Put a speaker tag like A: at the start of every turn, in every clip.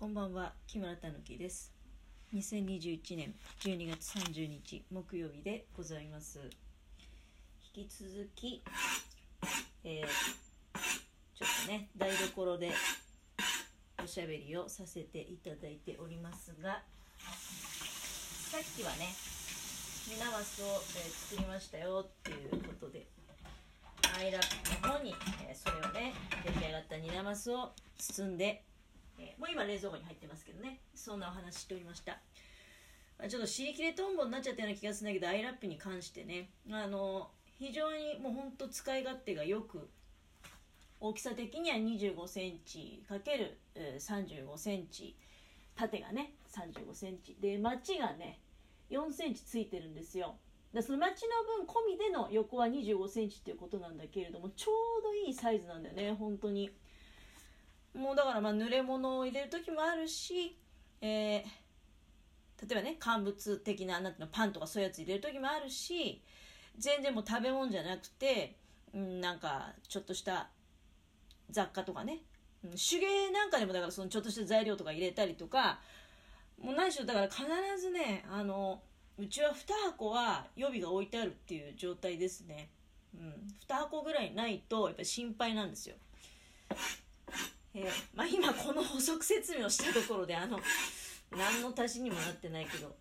A: こんばんは木村たぬきです。2021年12月30日木曜日でございます。引き続き、えー、ちょっとね台所でおしゃべりをさせていただいておりますがさっきはねミナマスを、えー、作りましたよっていうことでアイラップの方に、えー、それをね出来上がったニナマスを包んで、えー、もう今冷蔵庫に入ってますけどね。そんなお話しておりました、ま、ちょっと尻切れトンボになっちゃったような気がするんだけどアイラップに関してね。あの非常にもうほんと使い勝手がよく大きさ的には25センチ ×35 センチ。縦がね35センチ。で町がね4センチついてるんですよ。でその町の分込みでの横は25センチっていうことなんだけれどもちょうどいいサイズなんだよね本当に。もうだからまあ濡れ物を入れる時もあるし、えー、例えばね乾物的ななんてのパンとかそういうやつ入れる時もあるし全然もう食べ物じゃなくて、うん、なんかちょっとした雑貨とかね、うん、手芸なんかでもだからそのちょっとした材料とか入れたりとかもう何しろだから必ずねあのうちは2箱は予備が置いてあるっていう状態ですね。うん、2箱ぐらいないとやっぱり心配なんですよ。えー、まあ、今この補足説明をしたところであの何の足しにもなってないけど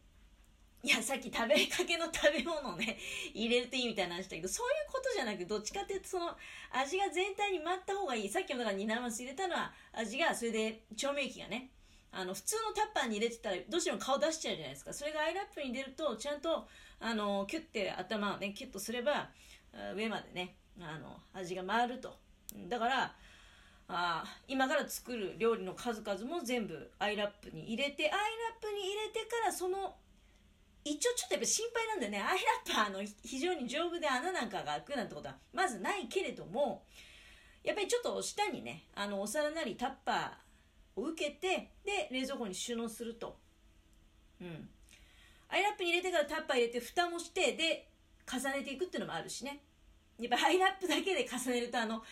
A: いやさっき食べかけの食べ物をね入れるといいみたいな話だけどそういうことじゃなくどっちかっていうとその味が全体に回った方がいい。さっきもだからニナマス入れたのは味がそれで調味液がねあの普通のタッパーに入れてたらどうしても顔出しちゃうじゃないですか。それがアイラップに出るとちゃんとあのキュッて頭をねキュッとすれば上までねあの味が回ると。だからあ今から作る料理の数々も全部アイラップに入れてアイラップに入れてからその一応ちょっとやっぱ心配なんだよね。アイラップはあの非常に丈夫で穴なんかが開くなんてことはまずないけれどもやっぱりちょっと下にねあのお皿なりタッパーを受けてで冷蔵庫に収納すると。うん。アイラップに入れてからタッパー入れて蓋もしてで重ねていくっていうのもあるしね。やっぱアイラップだけで重ねるとあの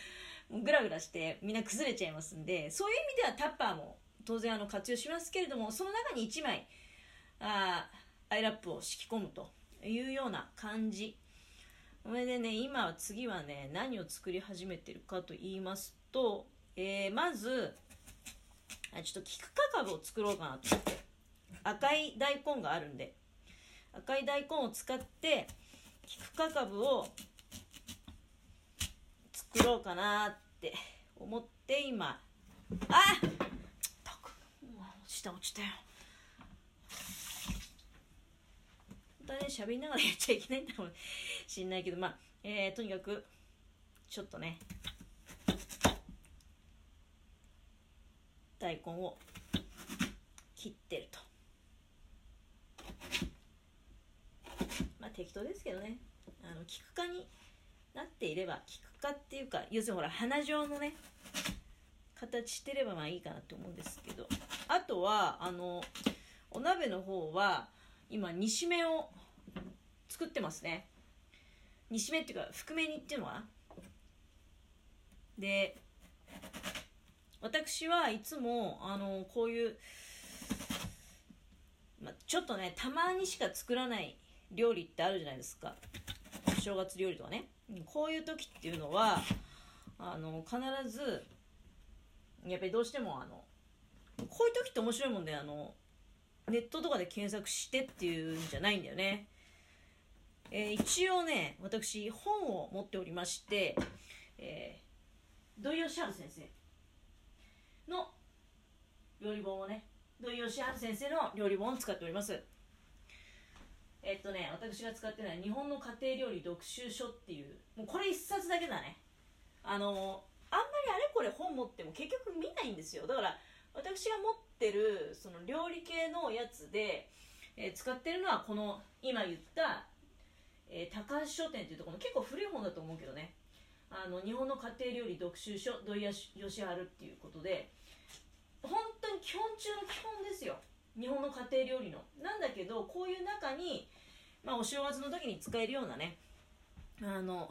A: グラグラしてみんな崩れちゃいますんでそういう意味ではタッパーも当然あの活用しますけれどもその中に1枚あアイラップを敷き込むというような感じ。それでね今は次はね何を作り始めてるかと言いますと、えー、まずちょっと菊かかぶを作ろうかなと思って。赤い大根があるんで。赤い大根を使って菊かかぶを作ろうかなって思って今。あっ！たく。落ちた落ちたよ。本当はね喋りながらやっちゃいけないんだろうしんないけど。まあえー、とにかくちょっとね大根を切ってると。まあ適当ですけどね。あの菊科になっていれば菊科っていうか要するにほら花状のね形してればまあいいかなと思うんですけど。あとはあのお鍋の方は今煮しめを作ってますね。煮しめっていうか含め煮っていうのはで私はいつもあのこういう、まちょっとねたまにしか作らない料理ってあるじゃないですか。正月料理とかね。こういう時っていうのはあの必ずやっぱりどうしてもあのこういう時って面白いもんであのネットとかで検索してっていうんじゃないんだよね、えー、一応ね私本を持っておりまして、えー、土井善晴先生の料理本をね土井善晴先生の料理本を使っております。えっとね私が使ってるのは日本の家庭料理読集書っていうもうこれ一冊だけだね。あのあんまりあれこれ本持っても結局見ないんですよ。だから私が持ってるその料理系のやつで、えー、使ってるのはこの今言った、えー、高橋書店っていうところの結構古い本だと思うけどね。あの日本の家庭料理読集書土井善晴っていうことで本当に基本中の基本ですよ。日本の家庭料理の。なんだけどこういう中に、まあ、お正月の時に使えるようなねあの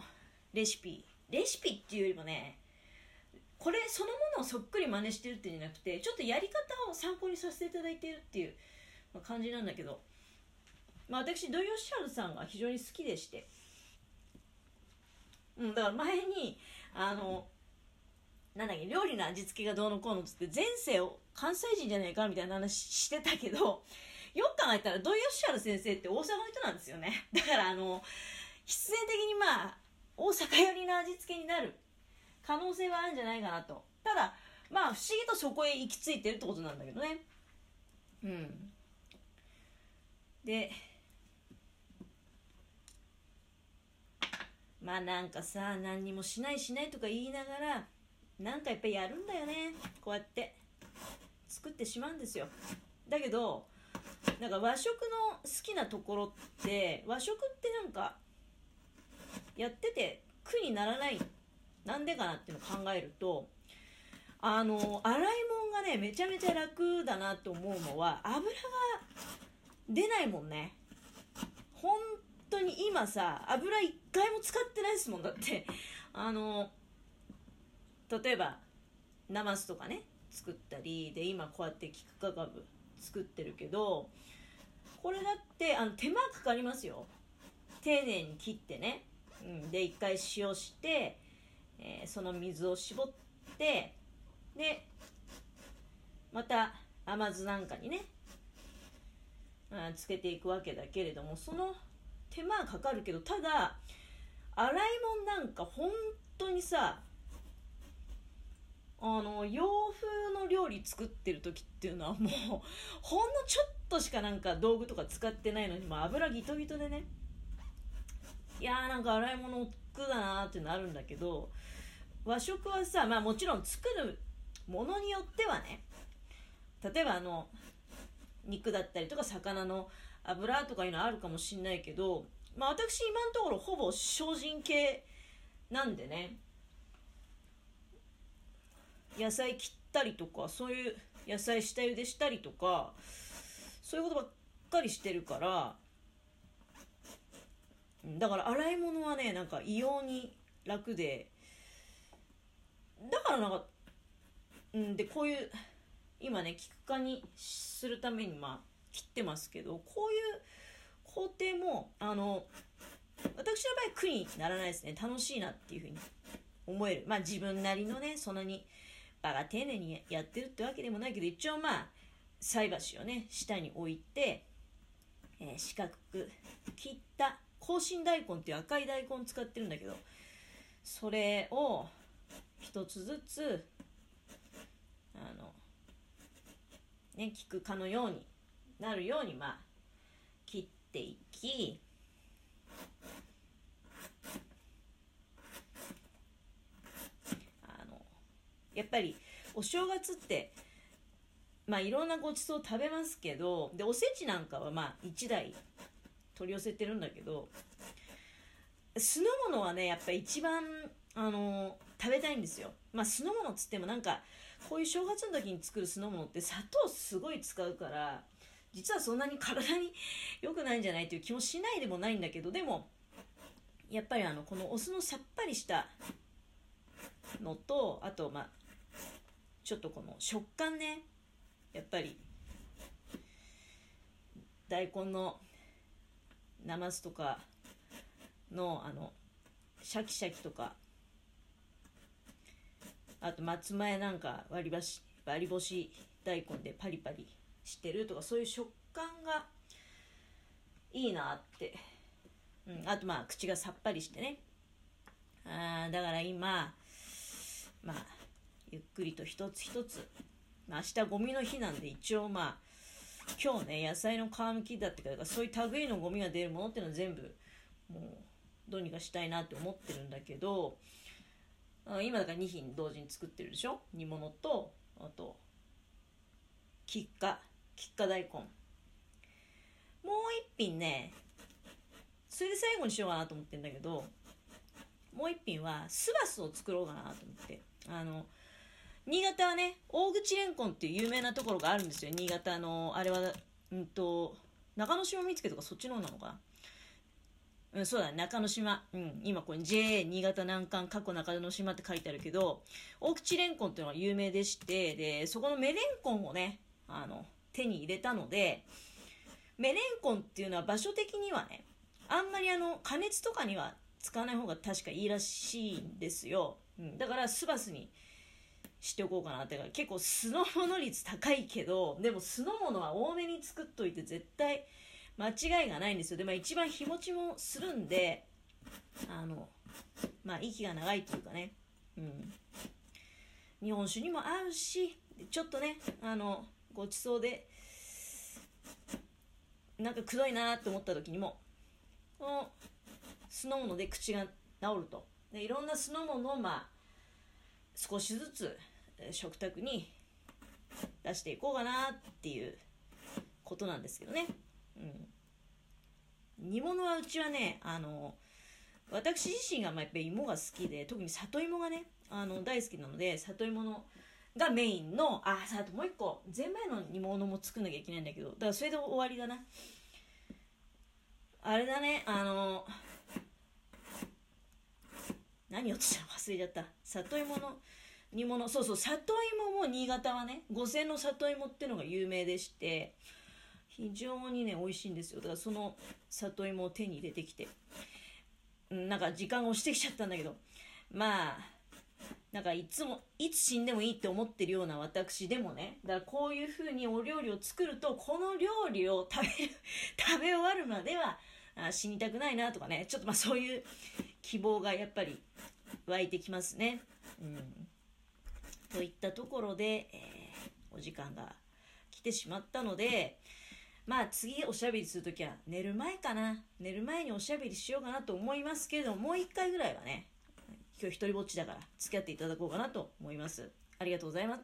A: レシピ。レシピっていうよりもねこれそのものをそっくり真似してるっていうんじゃなくてちょっとやり方を参考にさせていただいてるっていう感じなんだけど、まあ、私土井善晴さんが非常に好きでして、うん、だから前にあのなんだっけ料理の味付けがどうのこうのっつって前世を関西人じゃないかみたいな話してたけど よく考えたら土井善晴先生って大阪の人なんですよね。だからあの必然的にまあ大阪寄りの味付けになる可能性はあるんじゃないかなと。ただまあ不思議とそこへ行き着いてるってことなんだけどね。うん。でまあなんかさ何にもしないしないとか言いながらなんかやっぱりやるんだよね。こうやって。作ってしまうんですよ。だけどなんか和食の好きなところって和食ってなんかやってて苦にならない。なんでかなっていうのを考えるとあの洗い物がねめちゃめちゃ楽だなと思うのは油が出ないもんね。本当に今さ油一回も使ってないですもんだって。あの例えばナマスとかね作ったりで今こうやってキクカカブ作ってるけどこれだってあの手間かかりますよ。丁寧に切ってね、うん、で一回塩して、えー、その水を絞ってでまた甘酢なんかにね、うん、つけていくわけだけれどもその手間かかるけどただ洗い物なんか本当にさあの洋風の料理作ってる時っていうのはもうほんのちょっとしかなんか道具とか使ってないのにも油ギトギトでね。いやーなんか洗い物億劫だなーってなるんだけど和食はさまあもちろん作るものによってはね例えばあの肉だったりとか魚の油とかいうのあるかもしんないけどまあ私今のところほぼ精進系なんでね。野菜切ったりとかそういう野菜下茹でしたりとかそういうことばっかりしてるからだから洗い物はねなんか異様に楽でだからなんかうんでこういう今ねキク科にするためにまあ切ってますけどこういう工程もあの私の場合苦にならないですね。楽しいなっていうふうに思える。まあ自分なりのねそんなに場が丁寧にやってるってわけでもないけど一応まあ菜箸をね下に置いて、えー、四角く切った香辛大根っていう赤い大根使ってるんだけどそれを一つずつあのね効くかのようになるようにまあ切っていきやっぱりお正月ってまあいろんなごちそう食べますけどでおせちなんかはまあ1台取り寄せてるんだけど酢の物はねやっぱ一番あの食べたいんですよ。まあ酢の物っつってもなんかこういう正月の時に作る酢の物って砂糖すごい使うから実はそんなに 体に良くないんじゃないという気もしないでもないんだけどでもやっぱりあのこのお酢のさっぱりしたのとあとまあちょっとこの食感ねやっぱり大根のなますとかのあのシャキシャキとかあと松前なんか割り箸割り干し大根でパリパリしてるとかそういう食感がいいなって、うん、あとまあ口がさっぱりしてね。あだから今まあゆっくりと一つ一つ、まあ、明日ゴミの日なんで一応まあ今日ね野菜の皮むきだってからそういう類のゴミが出るものっていうのは全部もうどうにかしたいなって思ってるんだけど今だから2品同時に作ってるでしょ？煮物とあと吉花吉花大根。もう一品ねそれで最後にしようかなと思ってんだけどもう一品は酢バスを作ろうかなと思って。あの新潟はね大口レンコンっていう有名なところがあるんですよ。新潟のあれはうんと長野島見附とかそっちの方なのかな？うん、そうだ、中之島。うん、今これ JA 新潟南関過去中之島って書いてあるけど、大口レンコンっていうのが有名でして、で、そこのメレンコンをね、あの、手に入れたので、メレンコンっていうのは場所的にはね、あんまりあの、加熱とかには使わない方が確かいいらしいんですよ。うん、だからスバスにしておこうかなってか結構酢の物率高いけど でも酢の物は多めに作っといて絶対間違いがないんですよ。で、まあ、一番日持ちもするんで あのまあ息が長いっていうかね。うん。日本酒にも合うしちょっとねあのごちそうでなんかくどいなって思った時にもこの酢の物で口が治ると。でいろんな酢の物をまあ少しずつ食卓に出していこうかなっていうことなんですけどね。うん、煮物はうちはねあの私自身がまあやっぱり芋が好きで特に里芋がねあの大好きなので里芋のがメインのあさあともう一個ゼンマイの煮物も作んなきゃいけないんだけどだからそれで終わりだな。あれだねあの何をってたの？忘れちゃった。里芋の煮物。そうそう。里芋も新潟はね五千の里芋っていうのが有名でして非常にね美味しいんですよ。だからその里芋を手に入れてきて。なんか時間が押してきちゃったんだけど。まあなんかいつもいつ死んでもいいって思ってるような私でもねだからこういう風にお料理を作るとこの料理を食べる 食べ終わるまではあ死にたくないなとかね。ちょっとまあそういう希望がやっぱり湧いてきますね。うん。といったところで、えー、お時間が来てしまったので、まあ次おしゃべりするときは寝る前かな。寝る前におしゃべりしようかなと思いますけれども、もう一回ぐらいはね、今日一人ぼっちだから付き合っていただこうかなと思います。ありがとうございます。